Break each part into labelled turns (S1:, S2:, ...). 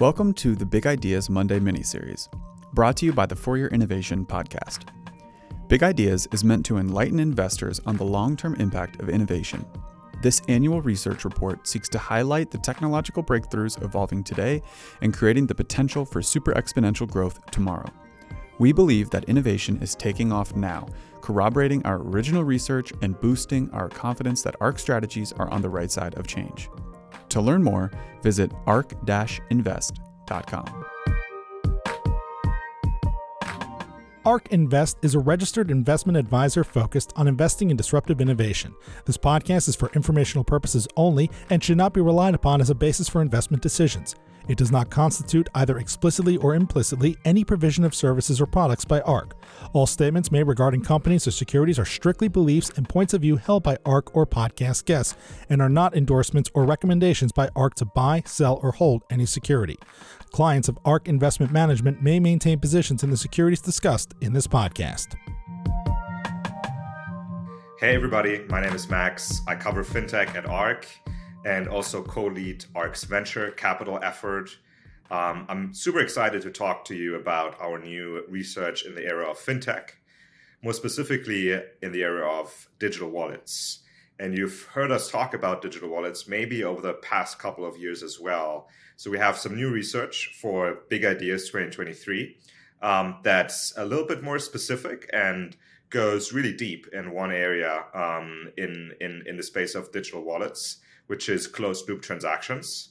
S1: Welcome to the Big Ideas Monday miniseries, brought to you by the For Your Innovation podcast. Big Ideas is meant to enlighten investors on the long term impact of innovation. This annual research report seeks to highlight the technological breakthroughs evolving today and creating the potential for super exponential growth tomorrow. We believe that innovation is taking off now, corroborating our original research and boosting our confidence that ARK strategies are on the right side of change. To learn more, visit ark-invest.com.
S2: ARK Invest is a registered investment advisor focused on investing in disruptive innovation. This podcast is for informational purposes only and should not be relied upon as a basis for investment decisions. It does not constitute, either explicitly or implicitly, any provision of services or products by ARK. All statements made regarding companies or securities are strictly beliefs and points of view held by ARK or podcast guests, and are not endorsements or recommendations by ARK to buy, sell, or hold any security. Clients of ARK Investment Management may maintain positions in the securities discussed in this podcast.
S3: Hey, everybody, my name is Max. I cover fintech at ARK and also co-lead ARK's venture capital effort. Um, I'm super excited to talk to you about our new research in the area of fintech, more specifically in the area of digital wallets. And you've heard us talk about digital wallets maybe over the past couple of years as well. So we have some new research for Big Ideas 2023 um, that's a little bit more specific and goes really deep in one area um, in, in, in the space of digital wallets which is closed loop transactions.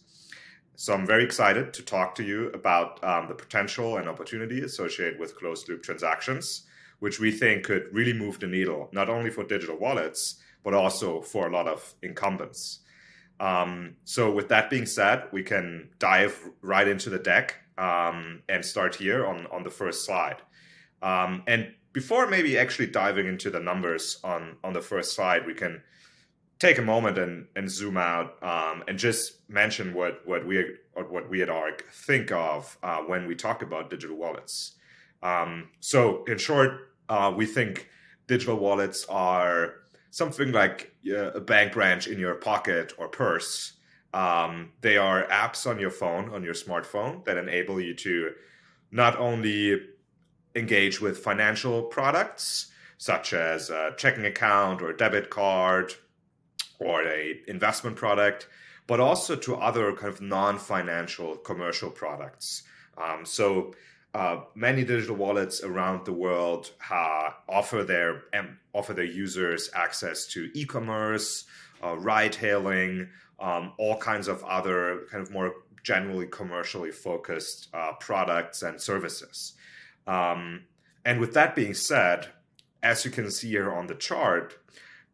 S3: So I'm very excited to talk to you about um, the potential and opportunity associated with closed loop transactions, which we think could really move the needle, not only for digital wallets, but also for a lot of incumbents. Um, so with that being said, we can dive right into the deck um, and start here on, on the first slide. Um, and before maybe actually diving into the numbers on, on the first slide, we can take a moment and, and zoom out um, and just mention what what we what we at ARK think of uh, when we talk about digital wallets. Um, so, in short, uh, we think digital wallets are something like uh, a bank branch in your pocket or purse. Um, they are apps on your phone, on your smartphone, that enable you to not only engage with financial products such as a checking account or debit card or a investment product, but also to other kind of non-financial commercial products. Um, so uh, many digital wallets around the world uh, offer their um, offer their users access to e-commerce, uh, ride-hailing, um, all kinds of other kind of more generally commercially focused uh, products and services. Um, and with that being said, as you can see here on the chart,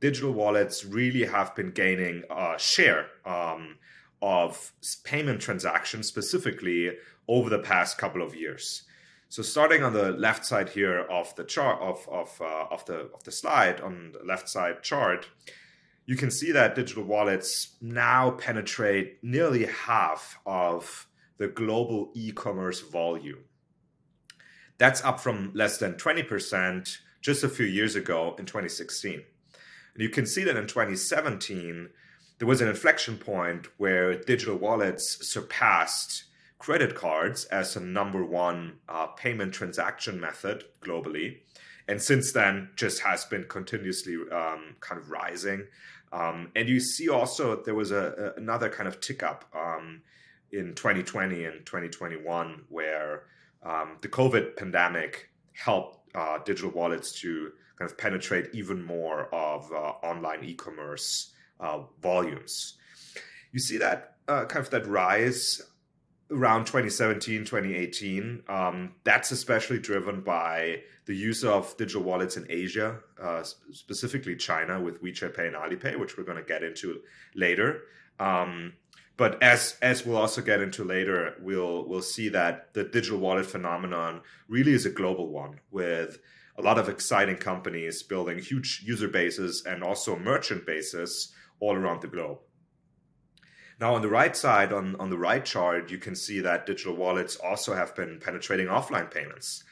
S3: digital wallets really have been gaining a share um, of payment transactions specifically over the past couple of years. So starting on the left side here of the chart of of, uh, of the of the slide on the left side chart, you can see that digital wallets now penetrate nearly half of the global e-commerce volume. That's up from less than 20% just a few years ago in 2016. And you can see that in 2017, there was an inflection point where digital wallets surpassed credit cards as a number one uh, payment transaction method globally. And since then, just has been continuously um, kind of rising. Um, and you see also there was a, a another kind of tick up um, in 2020 and 2021 where um, the COVID pandemic helped uh, digital wallets to kind of penetrate even more of uh, online e-commerce uh, volumes. You see that uh, kind of that rise around 2017, 2018. Um, that's especially driven by the use of digital wallets in Asia, uh, specifically China with WeChat Pay and Alipay, which we're going to get into later. Um, but as as we'll also get into later, we'll we'll see that the digital wallet phenomenon really is a global one with a lot of exciting companies building huge user bases and also merchant bases all around the globe. Now, on the right side, on, on the right chart, you can see that digital wallets also have been penetrating offline payments.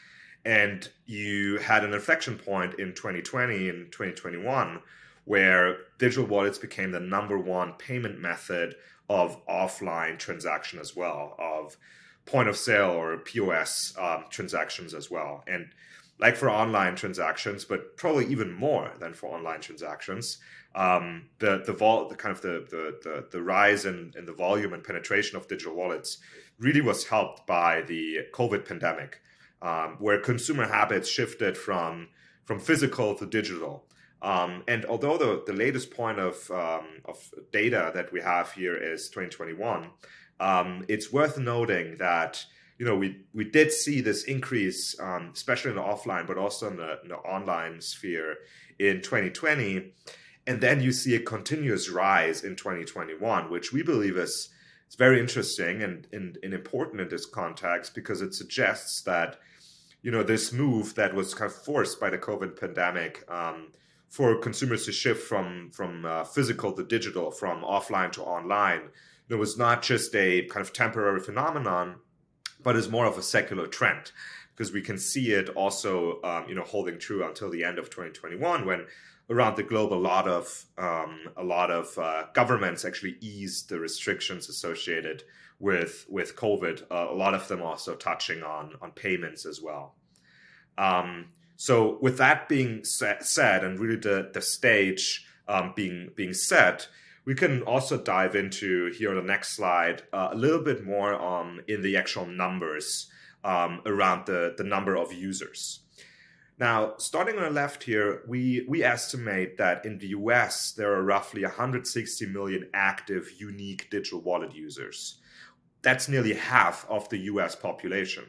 S3: And you had an inflection point in 2020 and 2021 where digital wallets became the number one payment method of offline transaction as well, of point of sale or POS um, transactions as well. And like for online transactions, but probably even more than for online transactions, um, the the vol the kind of the the the, the rise in, in the volume and penetration of digital wallets really was helped by the COVID pandemic, um, where consumer habits shifted from from physical to digital. Um, and although the, the latest point of, um, of data that we have here is 2021, um, it's worth noting that you know we we did see this increase, um, especially in the offline, but also in the, in the online sphere in 2020 and then you see a continuous rise in 2021 which we believe is it's very interesting and, and, and, important in this context because it suggests that you know this move that was kind of forced by the covid pandemic um, for consumers to shift from from uh, physical to digital from offline to online it was not just a kind of temporary phenomenon but is more of a secular trend because we can see it also um, you know holding true until the end of 2021 when around the globe, a lot of um, a lot of uh, governments actually eased the restrictions associated with with COVID. Uh, a lot of them also touching on on payments as well. Um, so, with that being said, and really the the stage um, being being set, we can also dive into here on the next slide uh, a little bit more on in the actual numbers um, around the the number of users. Now, starting on the left here, we, we estimate that in the US, there are roughly 160 million active unique digital wallet users. That's nearly half of the US population.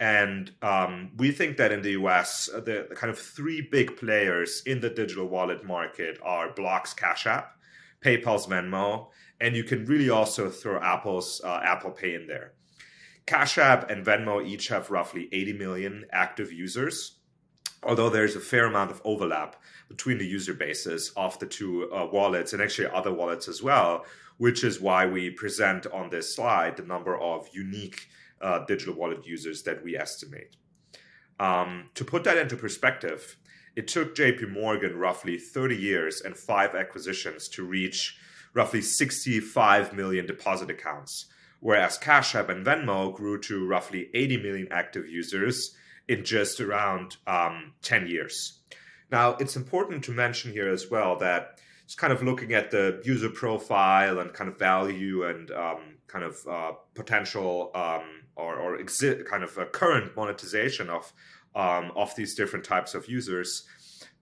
S3: And um, we think that in the US, the, the, kind of three big players in the digital wallet market are Block's Cash App, PayPal's Venmo, and you can really also throw Apple's uh, Apple Pay in there. Cash App and Venmo each have roughly 80 million active users although there's a fair amount of overlap between the user bases of the two uh, wallets and actually other wallets as well, which is why we present on this slide the number of unique uh, digital wallet users that we estimate. Um, to put that into perspective, it took JP Morgan roughly 30 years and five acquisitions to reach roughly 65 million deposit accounts, whereas Cash App and Venmo grew to roughly 80 million active users in just around um, 10 years. Now, it's important to mention here as well that it's kind of looking at the user profile and kind of value and um, kind of uh, potential um, or, or exi- kind of a current monetization of um, of these different types of users.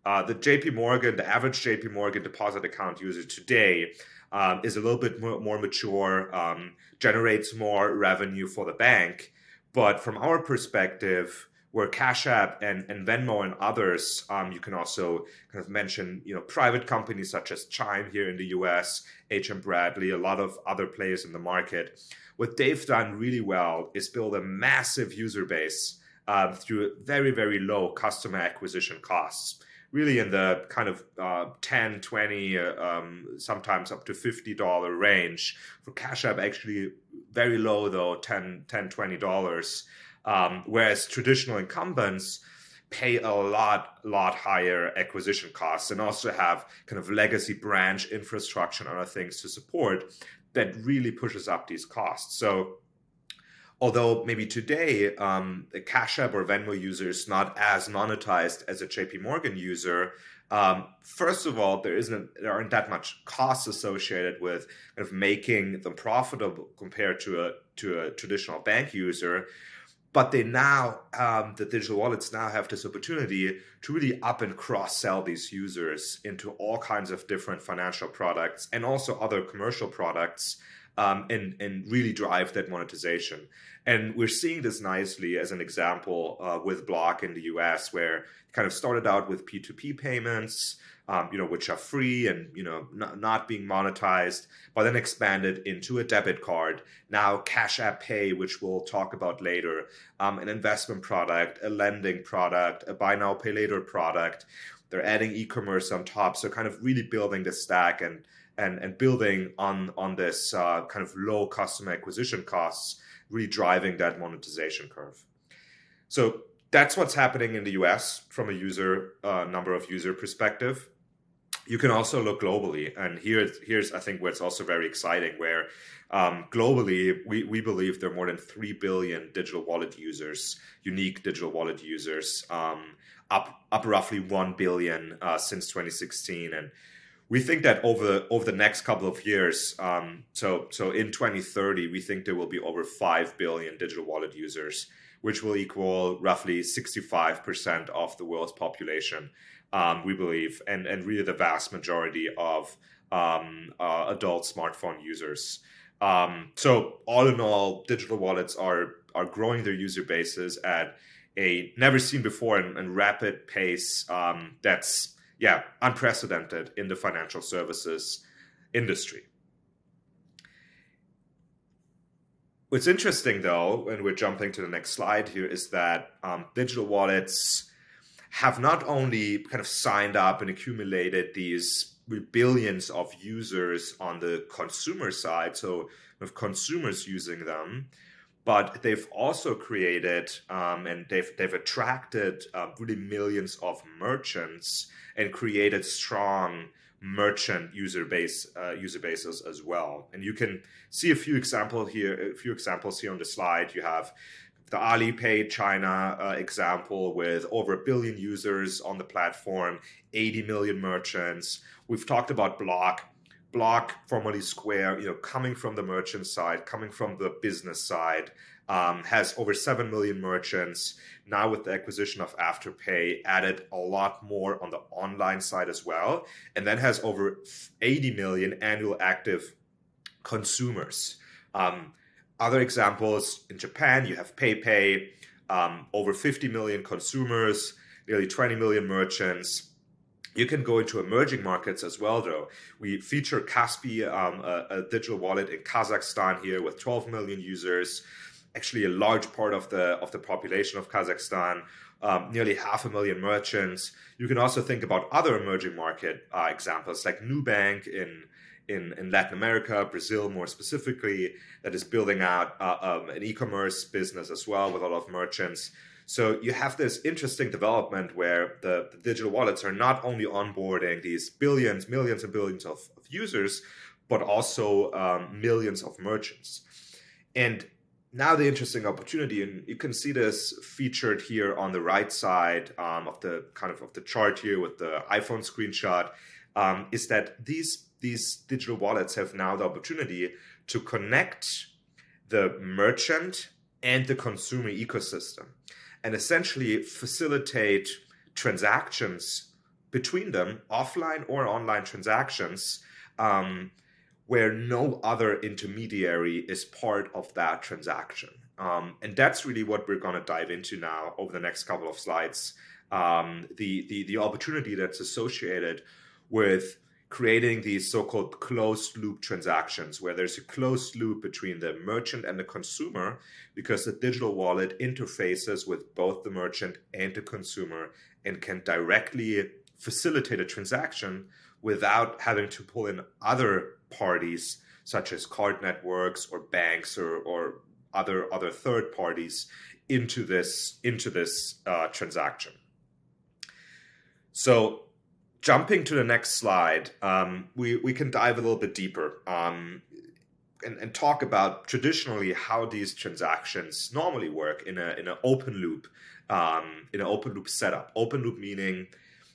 S3: Uh, the JP Morgan, the average JP Morgan deposit account user today um, is a little bit more, more mature, um, generates more revenue for the bank. But from our perspective, where Cash App and, and Venmo and others, um, you can also kind of mention, you know, private companies such as Chime here in the US, HM Bradley, a lot of other players in the market. What they've done really well is build a massive user base um, through very, very low customer acquisition costs. Really in the kind of uh, 10, 20, uh, um, sometimes up to $50 range. For Cash App, actually very low though, 10, 10 $20. Um, whereas traditional incumbents pay a lot, lot higher acquisition costs and also have kind of legacy branch infrastructure and other things to support that really pushes up these costs. So although maybe today um, the Cash App or Venmo user is not as monetized as a JP Morgan user, um, first of all, there isn't there aren't that much costs associated with kind of making them profitable compared to a to a traditional bank user. But they now um, the digital wallets now have this opportunity to really up and cross sell these users into all kinds of different financial products and also other commercial products um, and and really drive that monetization and we're seeing this nicely as an example uh, with block in the us where it kind of started out with p2p payments um, you know, which are free and you know not, not being monetized, but then expanded into a debit card. Now Cash App Pay, which we'll talk about later, um, an investment product, a lending product, a buy now pay later product. They're adding e-commerce on top, so kind of really building the stack and and and building on on this uh, kind of low customer acquisition costs, really driving that monetization curve. So that's what's happening in the US from a user uh, number of user perspective. you can also look globally, and here here's I think where it's also very exciting. Where um, globally, we, we believe there are more than 3 billion digital wallet users, unique digital wallet users, um, up, up roughly 1 billion uh, since 2016. And we think that over, over the next couple of years, um, so, so in 2030, we think there will be over 5 billion digital wallet users, which will equal roughly 65% of the world's population, um, we believe, and, and really the vast majority of um, uh, adult smartphone users. Um, so all in all, digital wallets are are growing their user bases at a never seen before and, and rapid pace. Um, that's yeah unprecedented in the financial services industry. What's interesting though, and we're jumping to the next slide here, is that um, digital wallets have not only kind of signed up and accumulated these billions of users on the consumer side, so with consumers using them. But they've also created um, and they've they've attracted uh, really millions of merchants and created strong merchant user base uh, user bases as well. And you can see a few examples here. A few examples here on the slide. You have the Alipay China uh, example with over a billion users on the platform, 80 million merchants. We've talked about Block, Block, formerly Square, you know, coming from the merchant side, coming from the business side, um, has over 7 million merchants. Now, with the acquisition of Afterpay, added a lot more on the online side as well, and then has over 80 million annual active consumers. Um, other examples in Japan, you have PayPay, um, over 50 million consumers, nearly 20 million merchants. You can go into emerging markets as well, though. We feature Kaspi, um, a, a, digital wallet in Kazakhstan here with 12 million users. Actually, a large part of the of the population of Kazakhstan, um, nearly half a million merchants. You can also think about other emerging market uh, examples like Nubank in in, in Latin America, Brazil more specifically, that is building out uh, um, an e-commerce business as well with a lot of merchants. So you have this interesting development where the, the digital wallets are not only onboarding these billions, millions and billions of, of users, but also um, millions of merchants. And now the interesting opportunity, and you can see this featured here on the right side um, of the kind of of the chart here with the iPhone screenshot, um, is that these these digital wallets have now the opportunity to connect the merchant and the consumer ecosystem and essentially facilitate transactions between them, offline or online transactions, um, where no other intermediary is part of that transaction. Um, and that's really what we're going to dive into now over the next couple of slides. Um, the, the the opportunity that's associated with creating these so-called closed loop transactions where there's a closed loop between the merchant and the consumer because the digital wallet interfaces with both the merchant and the consumer and can directly facilitate a transaction without having to pull in other parties such as card networks or banks or, or other other third parties into this into this uh, transaction so jumping to the next slide, um, we, we can dive a little bit deeper um, and, and, talk about traditionally how these transactions normally work in a in an open loop um, in an open loop setup. Open loop meaning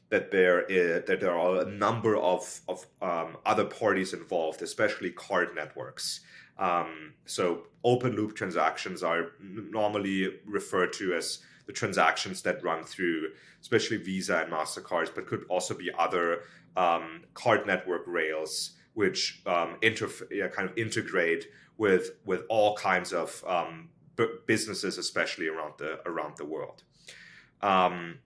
S3: that there is, that there are a number of of um, other parties involved, especially card networks. Um, so open loop transactions are normally referred to as the transactions that run through, especially Visa and Mastercards, but could also be other um, card network rails which um, interf- kind of integrate with with all kinds of um, b- businesses, especially around the around the world. Um,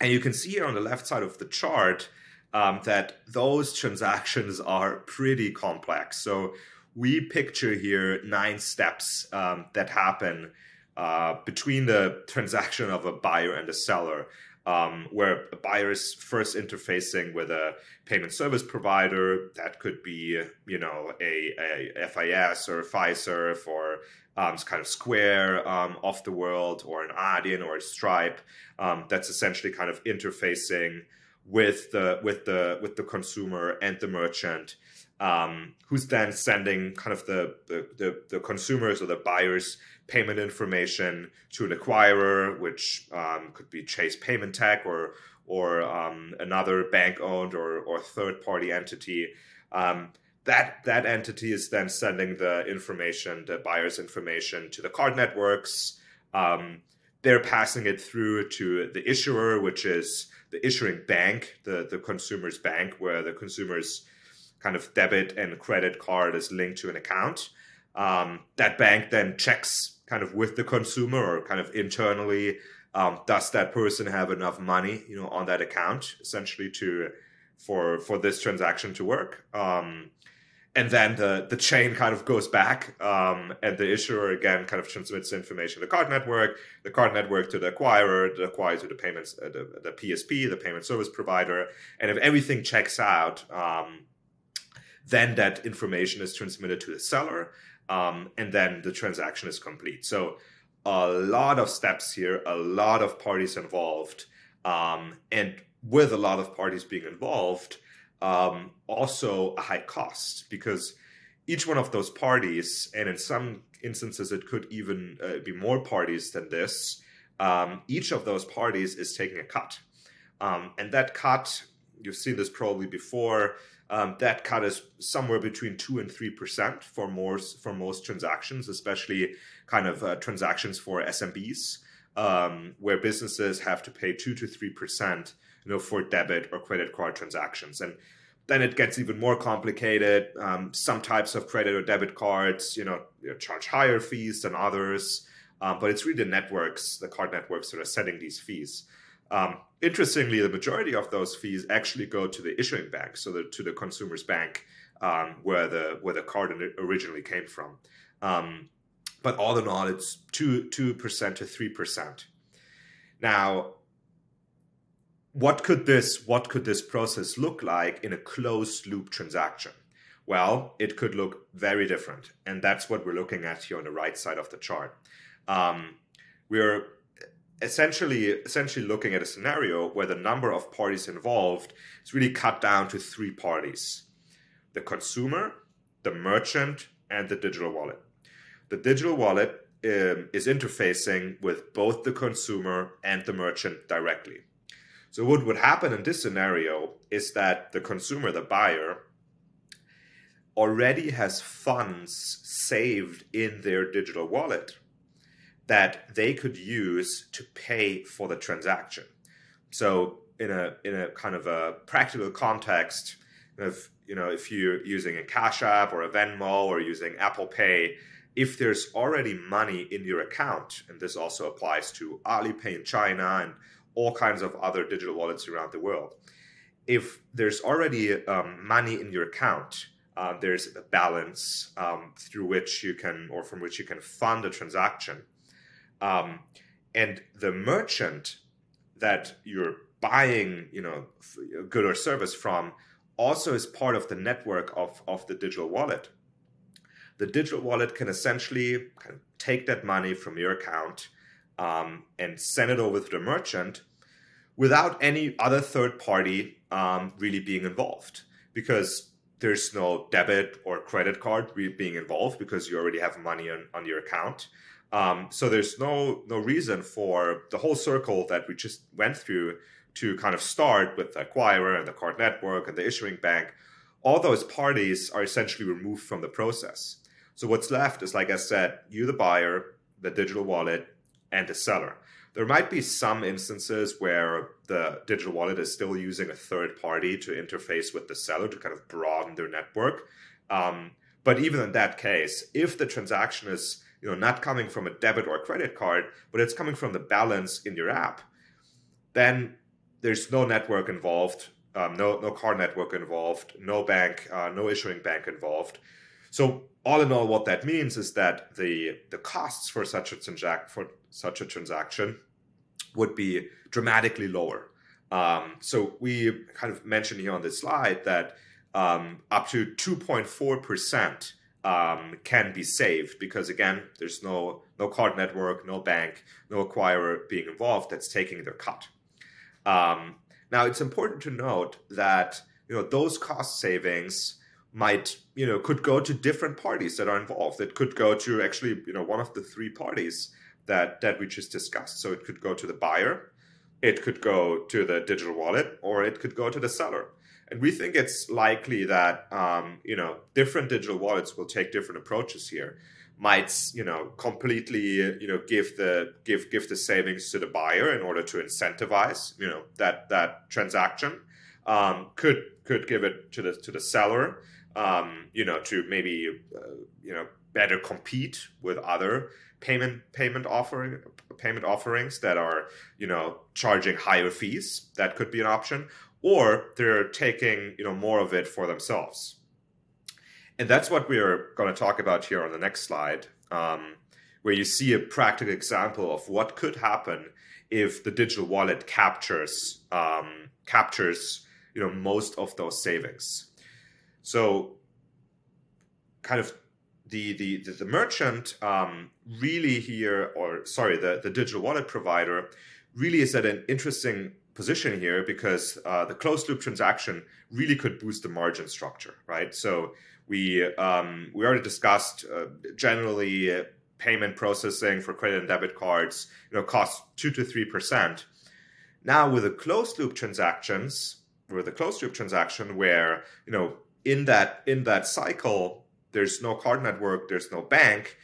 S3: and you can see here on the left side of the chart um, that those transactions are pretty complex. So we picture here nine steps um, that happen uh, between the transaction of a buyer and a seller, um, where a buyer is first interfacing with a payment service provider. That could be, you know, a, a FIS or a Fiserv or um, kind of Square um, off the world or an Adyen or a Stripe. Um, that's essentially kind of interfacing with the with the with the consumer and the merchant, um, who's then sending kind of the, the the, the consumers or the buyers payment information to an acquirer, which um, could be Chase Paymentech or or um, another bank owned or or third party entity. Um, that that entity is then sending the information, the buyer's information, to the card networks. Um, they're passing it through to the issuer, which is the issuing bank, the, the consumer's bank, where the consumer's kind of debit and credit card is linked to an account. Um, that bank then checks kind of with the consumer or kind of internally, um, does that person have enough money, you know, on that account, essentially to for for this transaction to work. Um, and then the the chain kind of goes back, um, and the issuer again kind of transmits information to the card network, the card network to the acquirer, the acquirer to the payments, uh, the, the PSP, the payment service provider, and if everything checks out, um, then that information is transmitted to the seller, um, and then the transaction is complete. So a lot of steps here, a lot of parties involved, um, and with a lot of parties being involved um, also a high cost because each one of those parties, and in some instances it could even uh, be more parties than this, um, each of those parties is taking a cut. Um, and that cut, you've seen this probably before, um, that cut is somewhere between two and three percent for most for most transactions, especially kind of uh, transactions for SMBs, um, where businesses have to pay two to three percent you know, for debit or credit card transactions. And then it gets even more complicated. Um, some types of credit or debit cards, you know, charge higher fees than others. Um, but it's really the networks, the card networks, that are setting these fees. Um, interestingly, the majority of those fees actually go to the issuing bank, so the, to the consumer's bank, um, where the where the card originally came from. Um, but all in all, it's two two percent to three percent. Now, what could this what could this process look like in a closed loop transaction? Well, it could look very different, and that's what we're looking at here on the right side of the chart. Um, we're essentially essentially looking at a scenario where the number of parties involved is really cut down to three parties: the consumer, the merchant, and the digital wallet. The digital wallet um, is interfacing with both the consumer and the merchant directly. So what would happen in this scenario is that the consumer, the buyer, already has funds saved in their digital wallet that they could use to pay for the transaction. So in a in a kind of a practical context, if you know if you're using a Cash App or a Venmo or using Apple Pay, if there's already money in your account, and this also applies to Alipay in China and all kinds of other digital wallets around the world. If there's already um, money in your account, uh, there's a balance um, through which you can, or from which you can fund a transaction. Um, and the merchant that you're buying, you know, a good or service from, also is part of the network of, of the digital wallet. The digital wallet can essentially kind of take that money from your account um, and send it over to the merchant without any other third party um, really being involved because there's no debit or credit card being involved because you already have money on, on your account. Um, so there's no no reason for the whole circle that we just went through to kind of start with the acquirer and the card network and the issuing bank. All those parties are essentially removed from the process. So what's left is, like I said, you the buyer, the digital wallet, and the seller. There might be some instances where the digital wallet is still using a third party to interface with the seller to kind of broaden their network. Um, but even in that case, if the transaction is you know not coming from a debit or credit card, but it's coming from the balance in your app, then there's no network involved, um, no no card network involved, no bank, uh, no issuing bank involved. So all in all, what that means is that the the costs for such a transact for such a transaction would be dramatically lower. Um, so we kind of mentioned here on this slide that um, up to 2.4 percent um, can be saved because again, there's no no card network, no bank, no acquirer being involved that's taking their cut. Um, Now, it's important to note that you know those cost savings might you know could go to different parties that are involved. It could go to actually you know one of the three parties that that we just discussed. So it could go to the buyer, it could go to the digital wallet, or it could go to the seller. And we think it's likely that um, you know different digital wallets will take different approaches here. Might you know completely you know give the give give the savings to the buyer in order to incentivize you know that that transaction. Um, could could give it to the to the seller um, you know to maybe uh, you know better compete with other payment payment offering payment offerings that are you know charging higher fees. That could be an option. Or they're taking you know more of it for themselves. And that's what we're going to talk about here on the next slide um, where you see a practical example of what could happen if the digital wallet captures um, captures you know most of those savings so kind of the the the, the merchant um, really here or sorry the the digital wallet provider really is at an interesting position here because uh, the closed loop transaction really could boost the margin structure, right? So we um, we already discussed uh, generally uh, payment processing for credit and debit cards, you know, costs two to three percent. Now with the closed loop transactions, with the closed loop transaction, where you know in that in that cycle, there's no card network, there's no bank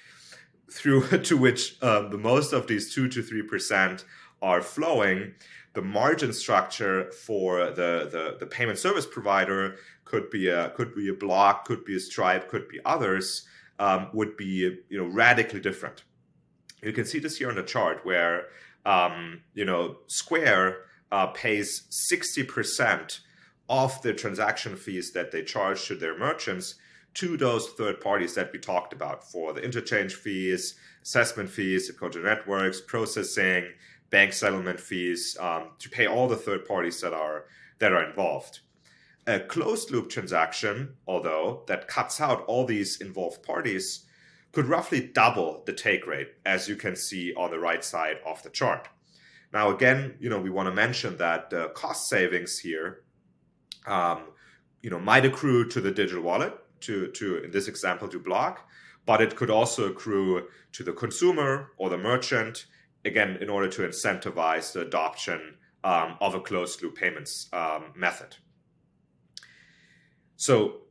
S3: through to which um, the most of these two to three percent are flowing the margin structure for the, the, the payment service provider could be a could be a block, could be a stripe, could be others, um, would be you know radically different. You can see this here on the chart where um, you know Square uh, pays sixty percent of the transaction fees that they charge to their merchants to those third parties that we talked about for the interchange fees, assessment fees, the code networks, processing, bank settlement fees um, to pay all the third parties that are that are involved. A closed loop transaction, although that cuts out all these involved parties, could roughly double the take rate, as you can see on the right side of the chart. Now, again, you know, we want to mention that the cost savings here, um, you know, might accrue to the digital wallet, to to in this example to Block, but it could also accrue to the consumer or the merchant again, in order to incentivize the adoption um, of a closed loop payments um, method. So,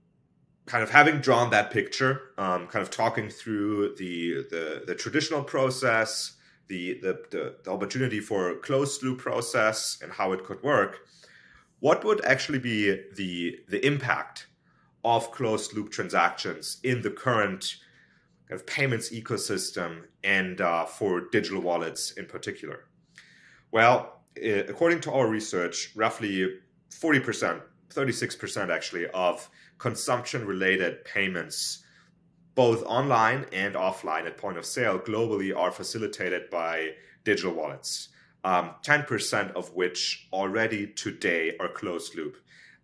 S3: kind of having drawn that picture, um, kind of talking through the, the, the traditional process, the, the, the, the opportunity for a closed loop process, and how it could work, what would actually be the, the impact of closed loop transactions in the current kind of payments ecosystem and uh, for digital wallets in particular? Well, according to our research, roughly 40%, 36% actually, of consumption related payments, both online and offline at point of sale, globally are facilitated by digital wallets. Um, 10% of which already today are closed loop.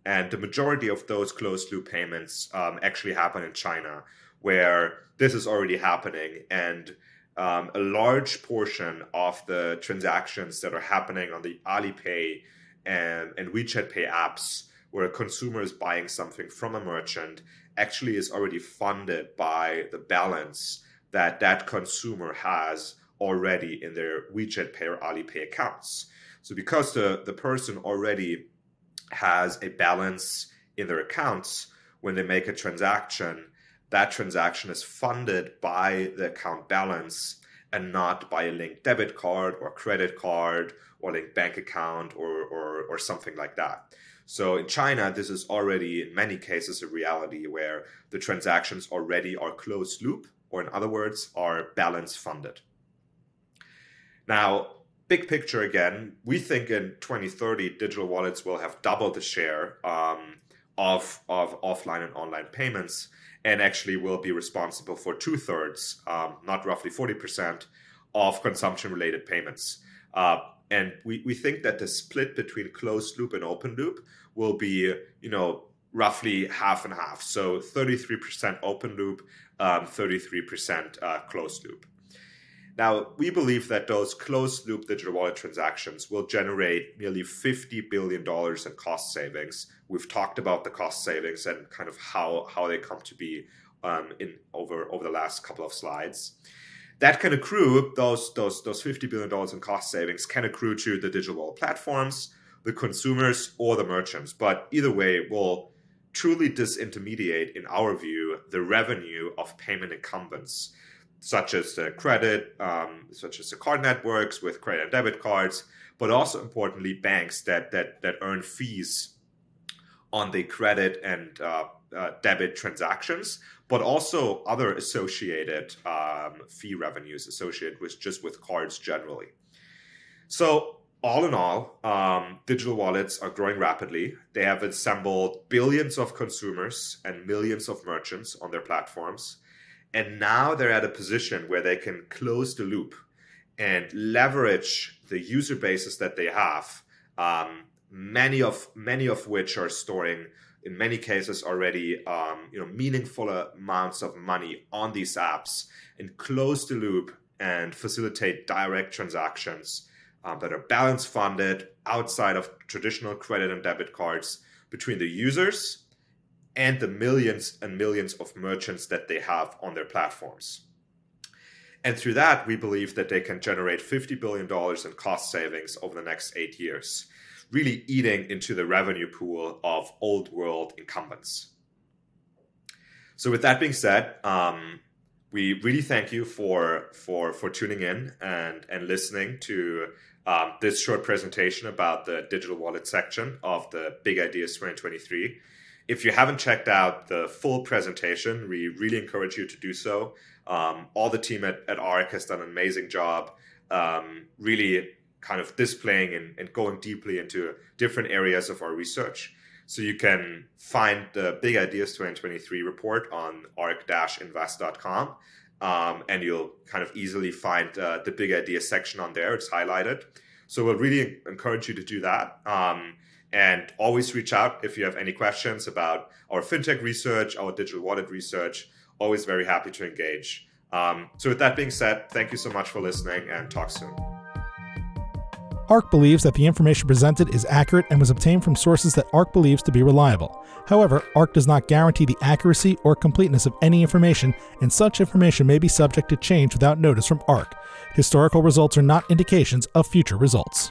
S3: And the majority of those closed loop payments um, actually happen in China, where this is already happening and um, a large portion of the transactions that are happening on the Alipay and, and WeChat Pay apps, where a consumer is buying something from a merchant, actually is already funded by the balance that that consumer has already in their WeChat Pay or Alipay accounts. So, because the, the person already has a balance in their accounts when they make a transaction, that transaction is funded by the account balance and not by a linked debit card or credit card or linked bank account or, or, or something like that. So in China, this is already in many cases a reality where the transactions already are closed loop, or in other words, are balance funded. Now, big picture again, we think in 2030, digital wallets will have doubled the share um, of, of offline and online payments and actually will be responsible for two thirds, um, not roughly 40%, of consumption related payments. Uh, and we, we think that the split between closed loop and open loop will be, you know, roughly half and half. So 33% open loop, um, 33% uh, closed loop. Now, we believe that those closed loop digital wallet transactions will generate nearly $50 billion in cost savings. We've talked about the cost savings and kind of how, how they come to be um, in over, over the last couple of slides. That can accrue, those, those, those $50 billion in cost savings can accrue to the digital wallet platforms, the consumers, or the merchants. But either way, will truly disintermediate, in our view, the revenue of payment incumbents such as the credit, um, such as the card networks with credit and debit cards, but also importantly banks that that that earn fees on the credit and uh, uh, debit transactions, but also other associated um, fee revenues associated with just with cards generally. So all in all, um, digital wallets are growing rapidly. They have assembled billions of consumers and millions of merchants on their platforms. And now they're at a position where they can close the loop and leverage the user bases that they have, um, many of many of which are storing, in many cases already, um, you know, meaningful amounts of money on these apps, and close the loop and facilitate direct transactions um, that are balance funded outside of traditional credit and debit cards between the users and the millions and millions of merchants that they have on their platforms. And through that, we believe that they can generate $50 billion in cost savings over the next eight years, really eating into the revenue pool of old world incumbents. So, with that being said, um, we really thank you for, for, for tuning in and, and listening to um, this short presentation about the digital wallet section of the Big Ideas 2023. If you haven't checked out the full presentation, we really encourage you to do so. Um, all the team at, at ARK has done an amazing job, um, really kind of displaying and, and, going deeply into different areas of our research. So you can find the Big Ideas 2023 report on ark-invest.com. Um, and you'll kind of easily find uh, the big Ideas section on there. It's highlighted. So we'll really encourage you to do that. Um, and always reach out if you have any questions about our fintech research, our digital wallet research. Always very happy to engage. Um, so, with that being said, thank you so much for listening and talk soon.
S2: ARK believes that the information presented is accurate and was obtained from sources that ARK believes to be reliable. However, ARK does not guarantee the accuracy or completeness of any information, and such information may be subject to change without notice from ARK. Historical results are not indications of future results.